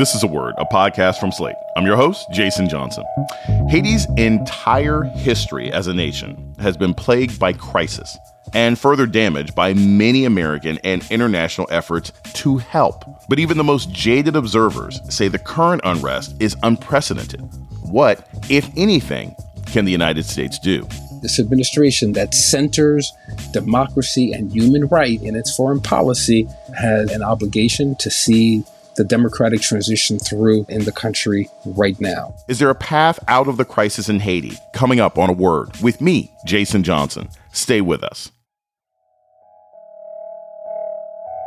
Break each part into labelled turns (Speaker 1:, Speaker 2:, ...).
Speaker 1: This is a word, a podcast from Slate. I'm your host, Jason Johnson. Haiti's entire history as a nation has been plagued by crisis and further damaged by many American and international efforts to help. But even the most jaded observers say the current unrest is unprecedented. What, if anything, can the United States do?
Speaker 2: This administration that centers democracy and human right in its foreign policy has an obligation to see the democratic transition through in the country right now.
Speaker 1: Is there a path out of the crisis in Haiti? Coming up on a word with me, Jason Johnson. Stay with us.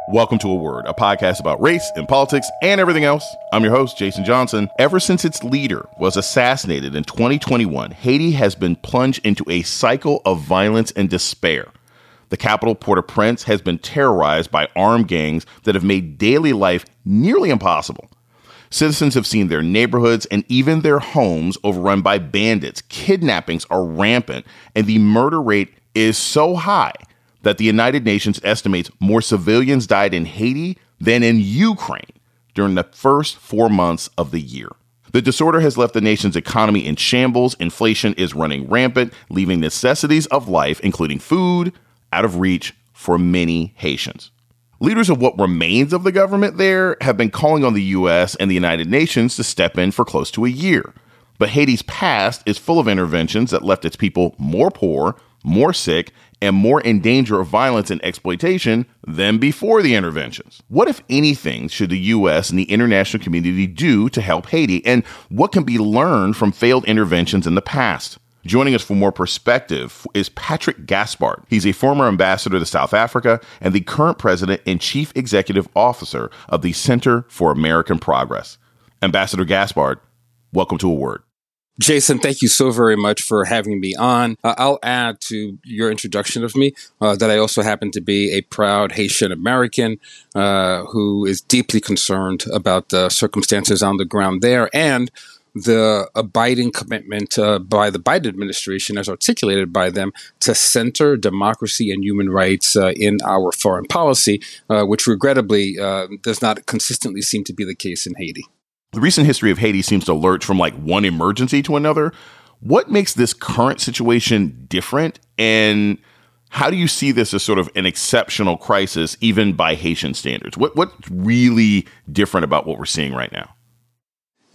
Speaker 1: Welcome to A Word, a podcast about race and politics and everything else. I'm your host, Jason Johnson. Ever since its leader was assassinated in 2021, Haiti has been plunged into a cycle of violence and despair. The capital, Port au Prince, has been terrorized by armed gangs that have made daily life nearly impossible. Citizens have seen their neighborhoods and even their homes overrun by bandits. Kidnappings are rampant, and the murder rate is so high that the United Nations estimates more civilians died in Haiti than in Ukraine during the first four months of the year. The disorder has left the nation's economy in shambles. Inflation is running rampant, leaving necessities of life, including food, out of reach for many Haitians. Leaders of what remains of the government there have been calling on the U.S. and the United Nations to step in for close to a year. But Haiti's past is full of interventions that left its people more poor, more sick, and more in danger of violence and exploitation than before the interventions. What, if anything, should the U.S. and the international community do to help Haiti? And what can be learned from failed interventions in the past? Joining us for more perspective is Patrick Gaspard. He's a former ambassador to South Africa and the current president and chief executive officer of the Center for American Progress. Ambassador Gaspard, welcome to a word.
Speaker 2: Jason, thank you so very much for having me on. Uh, I'll add to your introduction of me uh, that I also happen to be a proud Haitian American uh, who is deeply concerned about the circumstances on the ground there and the abiding commitment uh, by the Biden administration, as articulated by them, to center democracy and human rights uh, in our foreign policy, uh, which regrettably does not consistently seem to be the case in Haiti.
Speaker 1: The recent history of Haiti seems to lurch from like one emergency to another. What makes this current situation different? And how do you see this as sort of an exceptional crisis, even by Haitian standards? What what's really different about what we're seeing right now?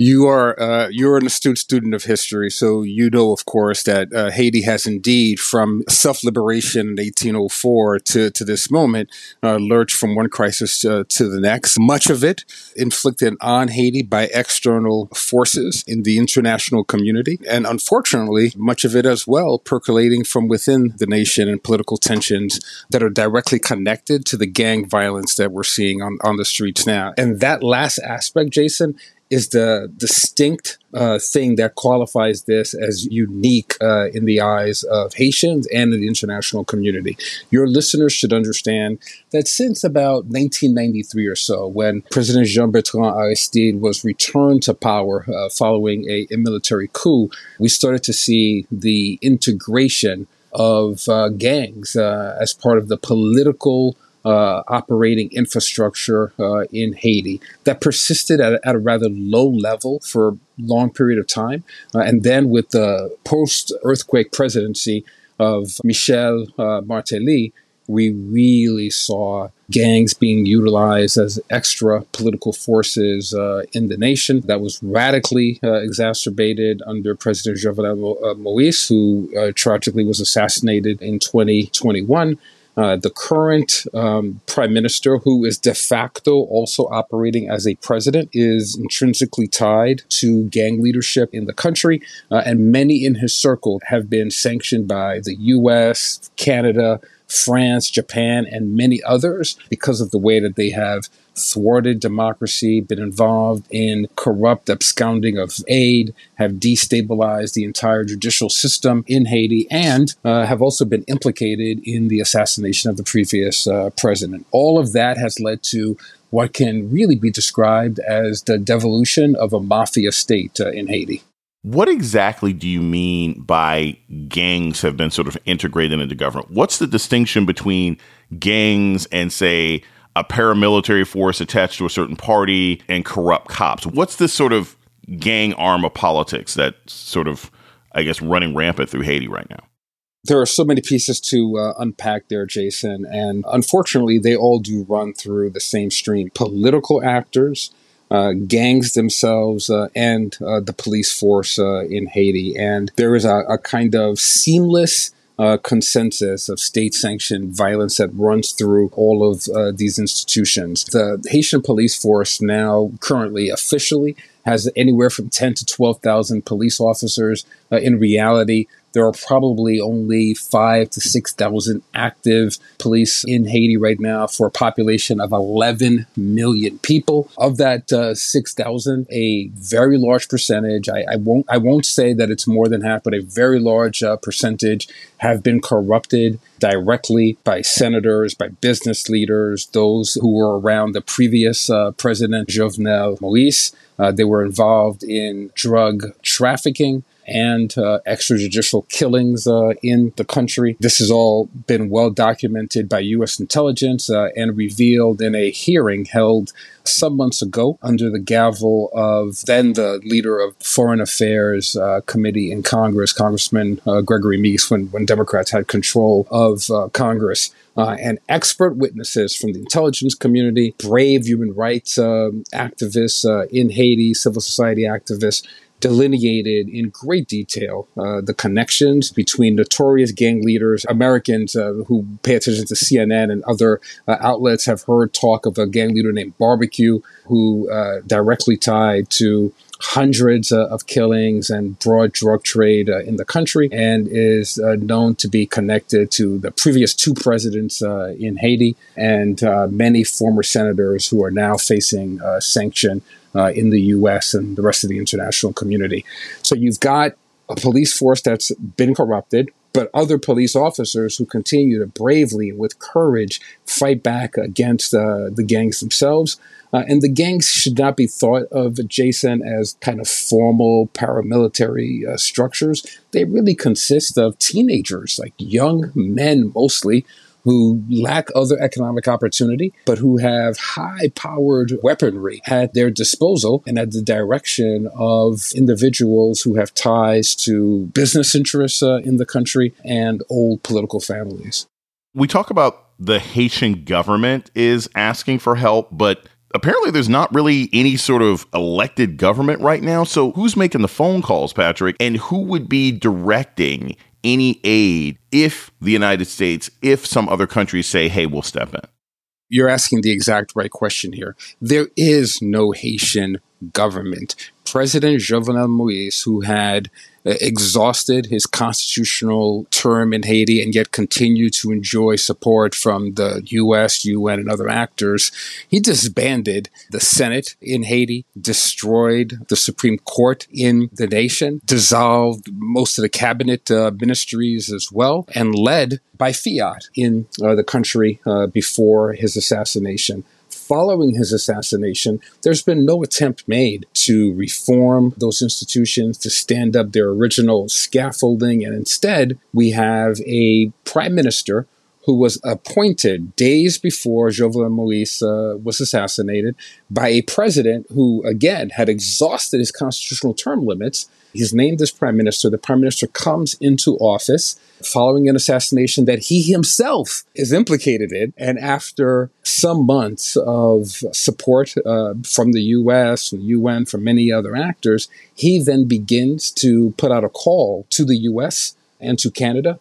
Speaker 2: You are uh, you're an astute student of history, so you know, of course, that uh, Haiti has indeed, from self liberation in 1804 to to this moment, uh, lurched from one crisis uh, to the next. Much of it inflicted on Haiti by external forces in the international community, and unfortunately, much of it as well percolating from within the nation and political tensions that are directly connected to the gang violence that we're seeing on on the streets now. And that last aspect, Jason is the distinct uh, thing that qualifies this as unique uh, in the eyes of Haitians and the international community. Your listeners should understand that since about 1993 or so, when President Jean Bertrand Aristide was returned to power uh, following a, a, military coup, we started to see the integration of uh, gangs uh, as part of the political uh, operating infrastructure uh, in Haiti that persisted at, at, a rather low level for a long period of time. Uh, and then with the post earthquake presidency of Michel uh, Martelly, we really saw gangs being utilized as extra political forces uh, in the nation. That was radically uh, exacerbated under President Jovenel Moise, who tragically was assassinated in 2021. Uh, the current um, prime minister, who is de facto also operating as a president, is intrinsically tied to gang leadership in the country. Uh, and many in his circle have been sanctioned by the US, Canada, France, Japan, and many others because of the way that they have thwarted democracy, been involved in corrupt absconding of aid, have destabilized the entire judicial system in Haiti, and uh, have also been implicated in the assassination of the previous uh, president. All of that has led to what can really be described as the devolution of a mafia state uh, in Haiti.
Speaker 1: What exactly do you mean by gangs have been sort of integrated into government? What's the distinction between gangs and, say, a paramilitary force attached to a certain party and corrupt cops. What's this sort of gang arm of politics that sort of, I guess, running rampant through Haiti right now?
Speaker 2: There are so many pieces to uh, unpack there, Jason, and unfortunately, they all do run through the same stream. Political actors, uh, gangs themselves, uh, and uh, the police force uh, in Haiti. And there is a, a kind of seamless uh, consensus of state sanctioned violence that runs through all of uh, these institutions. The Haitian police force now currently officially has anywhere from 10 to 12,000 police officers. Uh, in reality, there are probably only five to 6,000 active police in Haiti right now for a population of 11 million people. Of that uh, 6,000, a very large percentage, I, I, won't, I won't say that it's more than half, but a very large uh, percentage have been corrupted directly by senators, by business leaders, those who were around the previous uh, president, Jovenel Moise. Uh, they were involved in drug trafficking and uh, extrajudicial killings uh, in the country. This has all been well documented by U.S. intelligence uh, and revealed in a hearing held some months ago under the gavel of then the leader of Foreign Affairs uh, Committee in Congress, Congressman uh, Gregory Meeks, when, when Democrats had control of uh, Congress. And expert witnesses from the intelligence community, brave human rights uh, activists in Haiti, civil society activists, delineated in great detail uh, the connections between notorious gang leaders. Americans uh, who pay attention to CNN and other uh, outlets have heard talk of a gang leader named Barbecue, who uh, directly tied to hundreds uh, of killings and broad drug trade uh, in the country and is known to be connected to the previous two presidents in Haiti and many former senators who are now facing sanction uh, in the US and the rest of the international community. So you've got a police force that's been corrupted, but other police officers who continue to bravely, with courage, fight back against uh, the gangs themselves. Uh, and the gangs should not be thought of, Jason, as kind of formal paramilitary uh, structures. They really consist of teenagers, like young men mostly, who lack other economic opportunity, but who have high powered weaponry at their disposal and at the direction of individuals who have ties to business interests uh, in the country and old political families.
Speaker 1: We talk about the Haitian government is asking for help, but apparently there's not really any sort of elected government right now. So who's making the phone calls, Patrick? And who would be directing any aid if the United States, if some other countries say, hey, we'll step in?
Speaker 2: You're asking the exact right question here. There is no Haitian government. President Jovenel Moise, who had uh, exhausted his constitutional term in Haiti and yet continued to enjoy support from the US, UN, and other actors, he disbanded the Senate in Haiti, destroyed the Supreme Court in the nation, dissolved most of the cabinet uh, ministries as well, and led by fiat in uh, the country uh, before his assassination following his assassination, there's been no attempt made to reform those institutions, to stand up their original scaffolding. And instead, we have a prime minister who was appointed days before Jovenel Moise uh, was assassinated by a president who, again, had exhausted his constitutional term limits He's named as prime minister. The prime minister comes into office following an assassination that he himself is implicated in. And after some months of support uh, from the US, the UN, from many other actors, he then begins to put out a call to the US and to Canada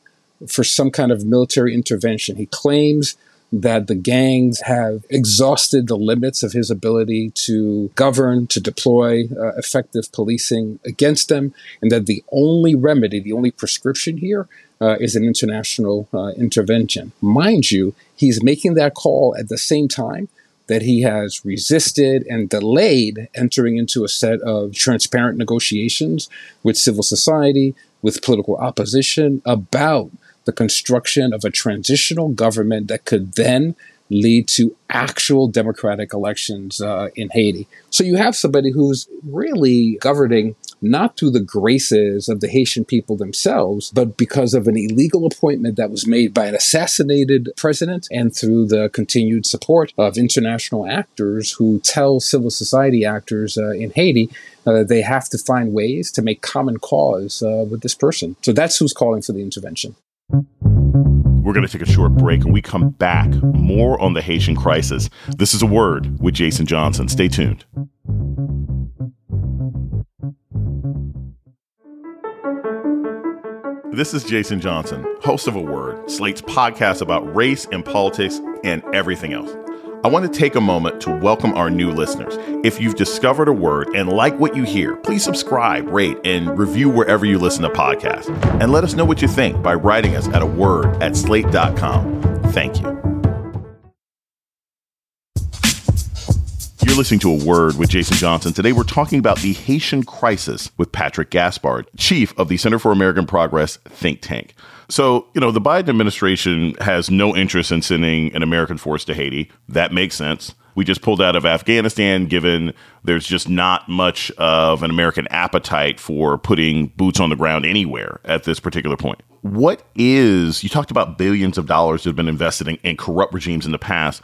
Speaker 2: for some kind of military intervention. He claims that the gangs have exhausted the limits of his ability to govern, to deploy uh, effective policing against them, and that the only remedy, the only prescription here uh, is an international uh, intervention. Mind you, he's making that call at the same time that he has resisted and delayed entering into a set of transparent negotiations with civil society, with political opposition about the construction of a transitional government that could then lead to actual democratic elections uh, in Haiti. So you have somebody who's really governing not through the graces of the Haitian people themselves, but because of an illegal appointment that was made by an assassinated president and through the continued support of international actors who tell civil society actors uh, in Haiti uh, they have to find ways to make common cause uh, with this person. So that's who's calling for the intervention.
Speaker 1: We're going to take a short break and we come back more on the Haitian crisis. This is a word with Jason Johnson. Stay tuned. This is Jason Johnson, host of A Word, Slate's podcast about race and politics and everything else. I want to take a moment to welcome our new listeners. If you've discovered a word and like what you hear, please subscribe, rate, and review wherever you listen to podcasts. And let us know what you think by writing us at a word at slate.com. Thank you. You're listening to A Word with Jason Johnson. Today we're talking about the Haitian crisis with Patrick Gaspard, chief of the Center for American Progress think tank. So, you know, the Biden administration has no interest in sending an American force to Haiti. That makes sense. We just pulled out of Afghanistan, given there's just not much of an American appetite for putting boots on the ground anywhere at this particular point. What is, you talked about billions of dollars that have been invested in, in corrupt regimes in the past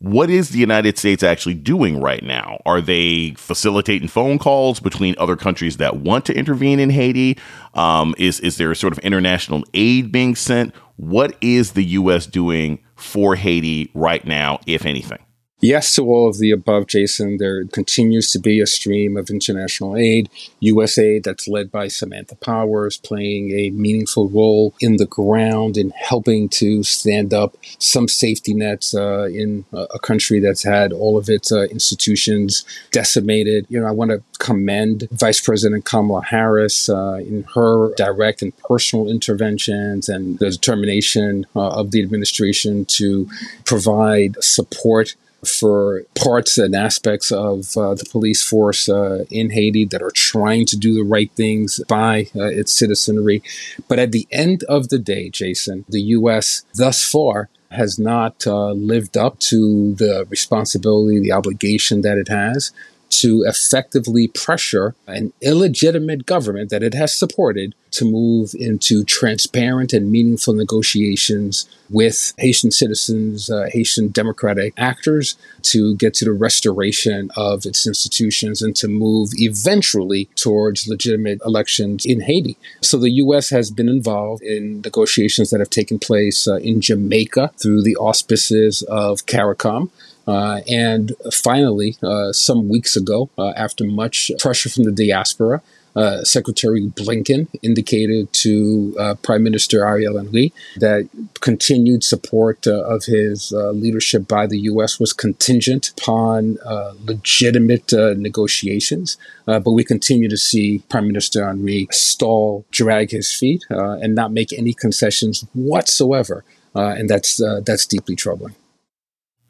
Speaker 1: what is the United States actually doing right now? Are they facilitating phone calls between other countries that want to intervene in Haiti? Um, is is there sort of international aid being sent? What is the U.S. doing for Haiti right now, if anything?
Speaker 2: Yes to all of the above, Jason. There continues to be a stream of international aid, U.S. aid that's led by Samantha Powers, playing a meaningful role in the ground in helping to stand up some safety nets uh, in a country that's had all of its uh, institutions decimated. You know, I want to commend Vice President Kamala Harris uh, in her direct and personal interventions and the determination uh, of the administration to provide support for parts and aspects of uh, the police force uh, in Haiti that are trying to do the right things by uh, its citizenry. But at the end of the day, Jason, the U.S. thus far has not uh, lived up to the responsibility, the obligation that it has to effectively pressure an illegitimate government that it has supported to move into transparent and meaningful negotiations with Haitian citizens, uh, Haitian democratic actors to get to the restoration of its institutions and to move eventually towards legitimate elections in Haiti. So the U.S. has been involved in negotiations that have taken place uh, in Jamaica through the auspices of CARICOM. Uh, and finally, uh, some weeks ago, uh, after much pressure from the diaspora, uh, Secretary Blinken indicated to uh, Prime Minister Ariel Henry that continued support uh, of his leadership by the U.S. was contingent upon legitimate negotiations. but we continue to see Prime Minister Henry stall, drag his feet, and not make any concessions whatsoever. and that's that's deeply troubling.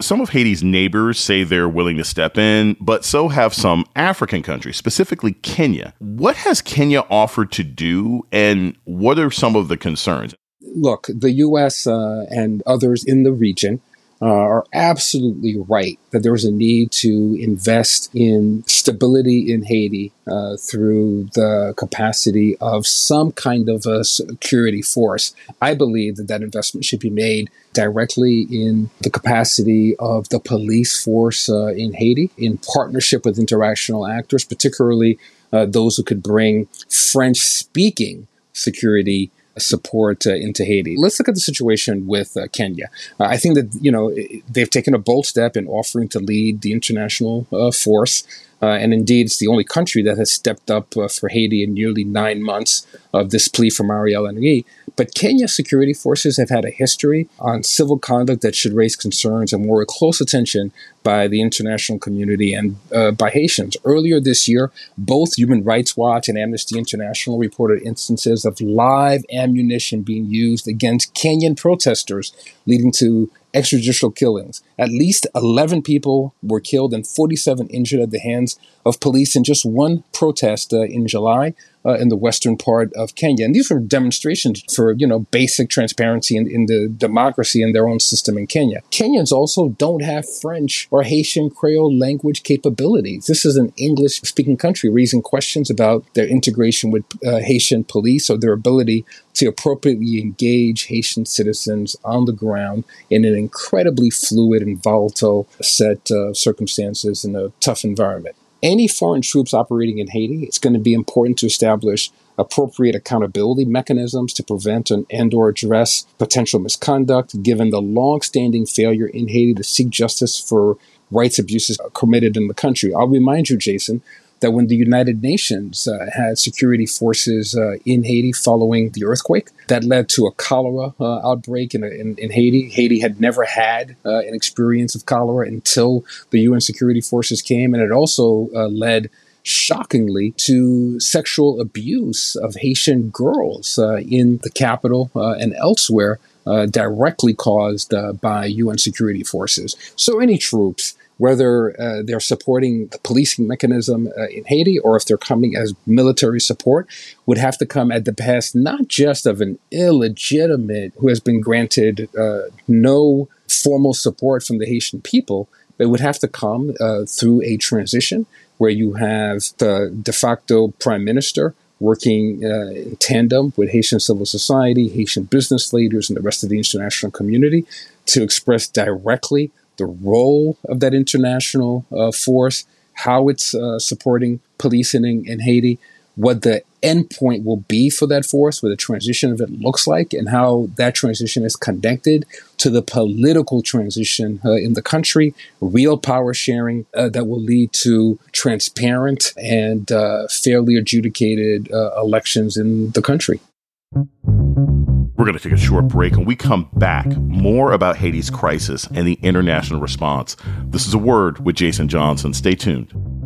Speaker 1: Some of Haiti's neighbors say they're willing to step in, but so have some African countries, specifically Kenya. What has Kenya offered to do, and what are some of the concerns?
Speaker 2: Look, the U.S. Uh, and others in the region uh, are absolutely right that there is a need to invest in stability in Haiti uh, through the capacity of some kind of a security force. I believe that that investment should be made directly in the capacity of the police force uh, in Haiti in partnership with international actors, particularly uh, those who could bring French speaking security support uh, into Haiti. Let's look at the situation with uh, Kenya. Uh, I think that you know they've taken a bold step in offering to lead the international force. Uh, and indeed, it's the only country that has stepped up uh, for Haiti in nearly nine months of this plea from Ariel Henry. But Kenya's security forces have had a history on civil conduct that should raise concerns and warrant close attention by the international community and uh, by Haitians. Earlier this year, both Human Rights Watch and Amnesty International reported instances of live ammunition being used against Kenyan protesters, leading to extrajudicial killings. At least 11 people were killed and 47 injured at the hands of police in just one protest uh, in July uh, in the western part of Kenya. And these were demonstrations for, you know, basic transparency in, in the democracy in their own system in Kenya. Kenyans also don't have French or Haitian Creole language capabilities. This is an English speaking country raising questions about their integration with uh, Haitian police or their ability to appropriately engage Haitian citizens on the ground in an incredibly fluid and volatile set of circumstances in a tough environment any foreign troops operating in Haiti, it's going to be important to establish appropriate accountability mechanisms to prevent and, and or address potential misconduct given the long-standing failure in Haiti to seek justice for rights abuses committed in the country. I'll remind you, Jason, that when the United Nations uh, had security forces uh, in Haiti following the earthquake, that led to a cholera uh, outbreak in, in, in, Haiti. Haiti had never had uh, an experience of cholera until the UN security forces came, and it also uh, led shockingly to sexual abuse of Haitian girls uh, in the capital and elsewhere. directly caused by UN security forces. So, any troops whether uh, they're supporting the policing mechanism uh, in Haiti or if they're coming as military support, would have to come at the behest not just of an illegitimate who has been granted uh, no formal support from the Haitian people, but would have to come uh, through a transition where you have the de facto prime minister working uh, in tandem with Haitian civil society, Haitian business leaders, and the rest of the international community to express directly the role of that international uh, force, how it's uh, supporting policing in, in, Haiti, what the endpoint will be for that force, what the transition of it looks like, and how that transition is connected to the political transition uh, in the country, real power sharing uh, that will lead to transparent and uh, fairly adjudicated uh, elections in the country.
Speaker 1: We're going to take a short break and we come back more about Haiti's crisis and the international response. This is a word with Jason Johnson. Stay tuned.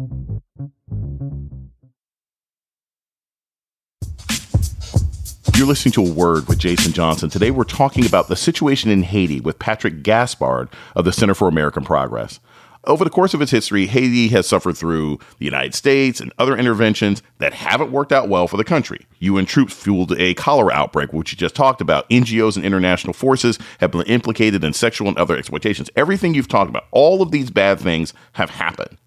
Speaker 1: You're listening to a word with Jason Johnson. Today we're talking about the situation in Haiti with Patrick Gaspard of the Center for American Progress. Over the course of its history, Haiti has suffered through the United States and other interventions that haven't worked out well for the country. UN troops fueled a cholera outbreak, which you just talked about. NGOs and international forces have been implicated in sexual and other exploitations. Everything you've talked about, all of these bad things have happened.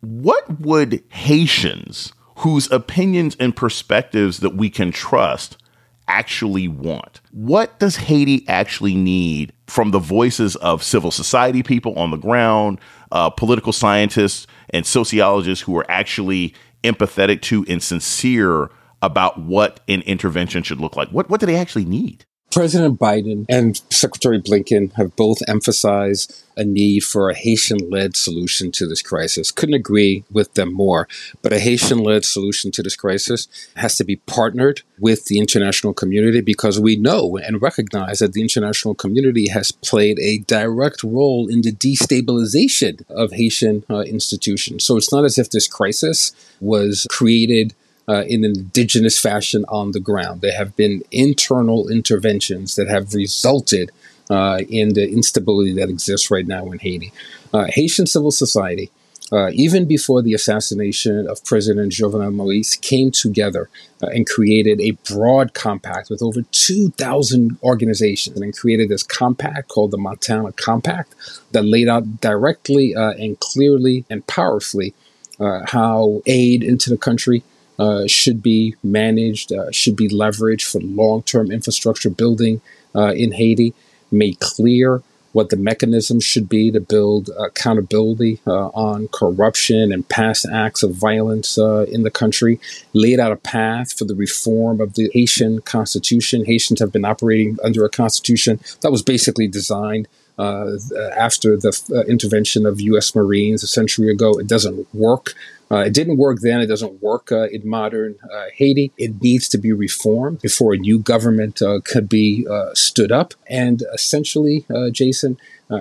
Speaker 1: What would Haitians, whose opinions and perspectives that we can trust, actually want? What does Haiti actually need from the voices of civil society people on the ground, uh, political scientists, and sociologists who are actually empathetic to and sincere about what an intervention should look like? What, what do they actually need?
Speaker 2: President Biden and Secretary Blinken have both emphasized a need for a Haitian led solution to this crisis. Couldn't agree with them more. But a Haitian led solution to this crisis has to be partnered with the international community because we know and recognize that the international community has played a direct role in the destabilization of Haitian uh, institutions. So it's not as if this crisis was created uh, in an indigenous fashion on the ground. There have been internal interventions that have resulted uh, in the instability that exists right now in Haiti. Uh, Haitian civil society, uh, even before the assassination of President Jovenel Moise, came together uh, and created a broad compact with over 2,000 organizations and created this compact called the Montana Compact that laid out directly uh, and clearly and powerfully how aid into the country uh, should be managed, uh, should be leveraged for long term infrastructure building uh, in Haiti, made clear what the mechanisms should be to build accountability uh, on corruption and past acts of violence uh, in the country, laid out a path for the reform of the Haitian constitution. Haitians have been operating under a constitution that was basically designed uh, after the intervention of U.S. Marines a century ago. It doesn't work. Uh, it didn't work then. It doesn't work uh, in modern uh, Haiti. It needs to be reformed before a new government uh, could be stood up. And essentially, Jason,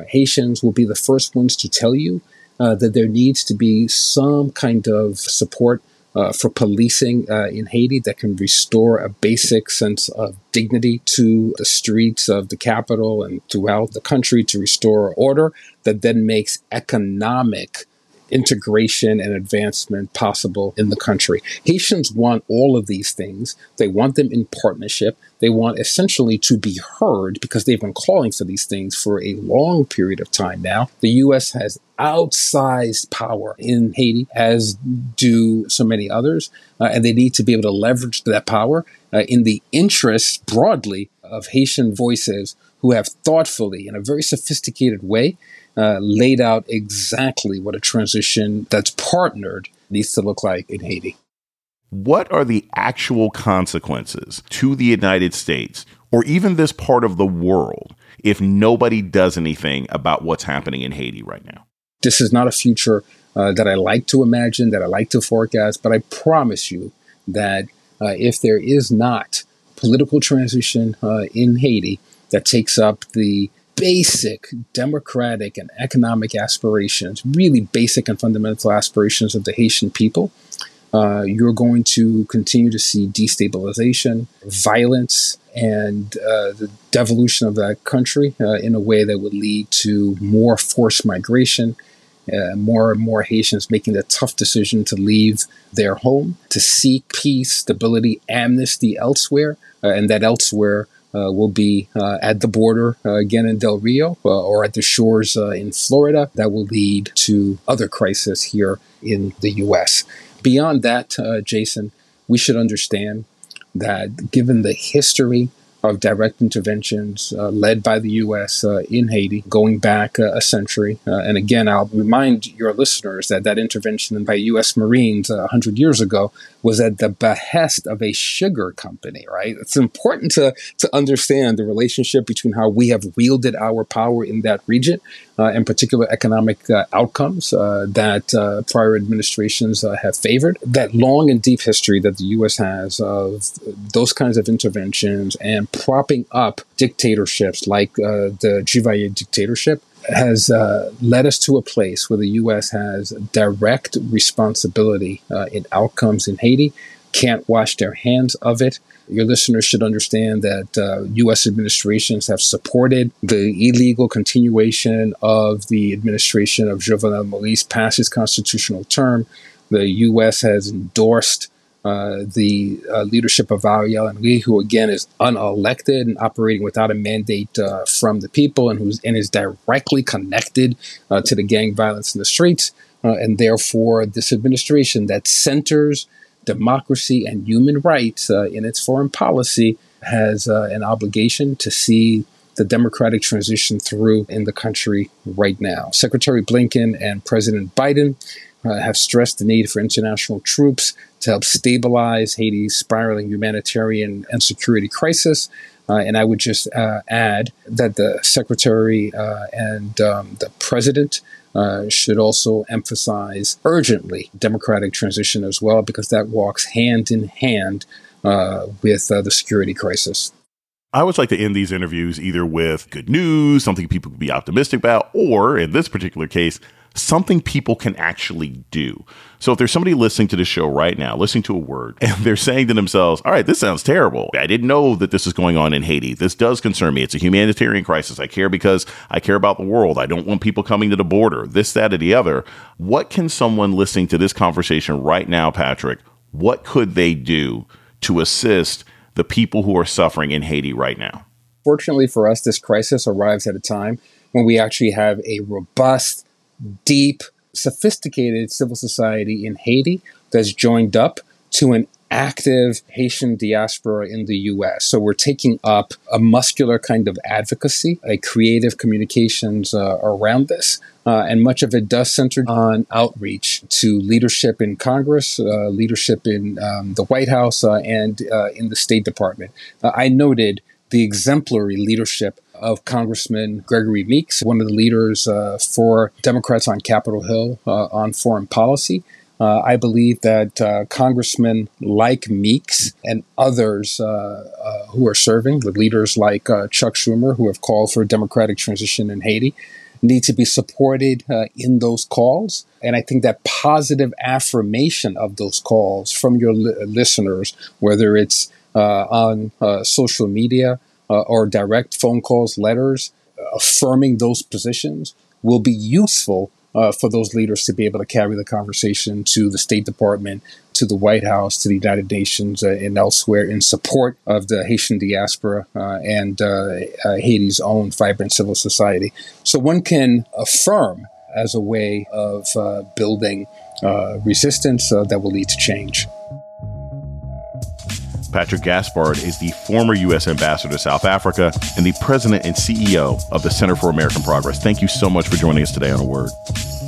Speaker 2: Haitians will be the first ones to tell you that there needs to be some kind of support uh, for policing uh, in Haiti that can restore a basic sense of dignity to the streets of the capital and throughout the country to restore order that then makes economic integration and advancement possible in the country. Haitians want all of these things. They want them in partnership. They want essentially to be heard because they've been calling for these things for a long period of time now. The U.S. has outsized power in Haiti, as do so many others, uh, and they need to be able to leverage that power uh, in the interests broadly of Haitian voices who have thoughtfully, in a very sophisticated way, uh, laid out exactly what a transition that's partnered needs to look like in Haiti.
Speaker 1: What are the actual consequences to the United States or even this part of the world if nobody does anything about what's happening in Haiti right now?
Speaker 2: This is not a future uh, that I like to imagine, that I like to forecast, but I promise you that uh, if there is not political transition uh, in Haiti that takes up the basic democratic and economic aspirations, really basic and fundamental aspirations of the Haitian people, uh, you're going to continue to see destabilization, violence, and uh, the devolution of that country uh, in a way that would lead to more forced migration, uh, more and more Haitians making the tough decision to leave their home, to seek peace, stability, amnesty elsewhere, uh, and that elsewhere will be uh, at the border uh, again in Del Rio uh, or at the shores uh, in Florida. That will lead to other crises here in the U.S. Beyond that, uh, Jason, we should understand that given the history of direct interventions uh, led by the U.S. Uh, in Haiti going back uh, a century. Uh, and again, I'll remind your listeners that that intervention by U.S. Marines 100 uh, years ago was at the behest of a sugar company, right? It's important to, to understand the relationship between how we have wielded our power in that region uh, and particular economic outcomes that prior administrations have favored. That long and deep history that the U.S. has of those kinds of interventions and propping up dictatorships like uh, the Duvalier dictatorship has uh, led us to a place where the U.S. has direct responsibility uh, in outcomes in Haiti, can't wash their hands of it. Your listeners should understand that uh, U.S. administrations have supported the illegal continuation of the administration of Jovenel Moise past his constitutional term. The U.S. has endorsed uh, the uh, leadership of Ariel Henry, who again is unelected and operating without a mandate uh, from the people, and who's and is directly connected uh, to the gang violence in the streets, uh, and therefore this administration that centers democracy and human rights in its foreign policy has an obligation to see the democratic transition through in the country right now. Secretary Blinken and President Biden uh, have stressed the need for international troops to help stabilize Haiti's spiraling humanitarian and security crisis. Uh, and I would just uh, add that the secretary uh, and um, the president uh, should also emphasize urgently democratic transition as well, because that walks hand in hand uh, with the security crisis.
Speaker 1: I always like to end these interviews either with good news, something people can be optimistic about, or in this particular case, something people can actually do. So if there's somebody listening to the show right now, listening to a word, and they're saying to themselves, all right, this sounds terrible. I didn't know that this is going on in Haiti. This does concern me. It's a humanitarian crisis. I care because I care about the world. I don't want people coming to the border, this, that, or the other. What can someone listening to this conversation right now, Patrick, what could they do to assist the people who are suffering in Haiti right now?
Speaker 2: Fortunately for us, this crisis arrives at a time when we actually have a robust deep, sophisticated civil society in Haiti that's joined up to an active Haitian diaspora in the US. So we're taking up a muscular kind of advocacy, a creative communications uh, around this. Uh, and much of it does center on outreach to leadership in Congress, uh, leadership in um, the White House, uh, and uh, in the State Department. Uh, I noted the exemplary leadership of Congressman Gregory Meeks, one of the leaders uh, for Democrats on Capitol Hill uh, on foreign policy. Uh, I believe that uh, congressmen like Meeks and others uh, uh who are serving, the leaders like uh, Chuck Schumer, who have called for a democratic transition in Haiti, need to be supported in those calls. And I think that positive affirmation of those calls from your li- listeners, whether it's on social media or direct phone calls, letters, affirming those positions, will be useful uh, for those leaders to be able to carry the conversation to the State Department, to the White House, to the United Nations, uh, and elsewhere in support of the Haitian diaspora uh, and uh, uh, Haiti's own vibrant civil society. So one can affirm as a way of uh, building resistance that will lead to change.
Speaker 1: Patrick Gaspard is the former U.S. ambassador to South Africa and the president and CEO of the Center for American Progress. Thank you so much for joining us today on A Word.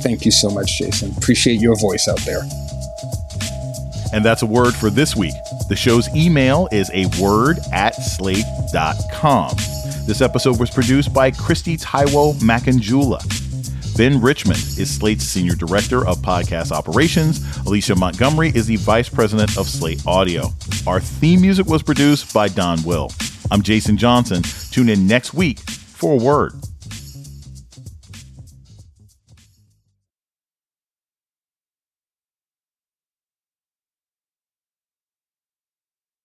Speaker 2: Thank you so much, Jason. Appreciate your voice out there.
Speaker 1: And that's a word for this week. The show's email is a word at slate.com. This episode was produced by Kristie Taiwo Makanjuola. Ben Richmond is Slate's Senior Director of Podcast Operations. Alicia Montgomery is the Vice President of Slate Audio. Our theme music was produced by Don Will. I'm Jason Johnson. Tune in next week for a word.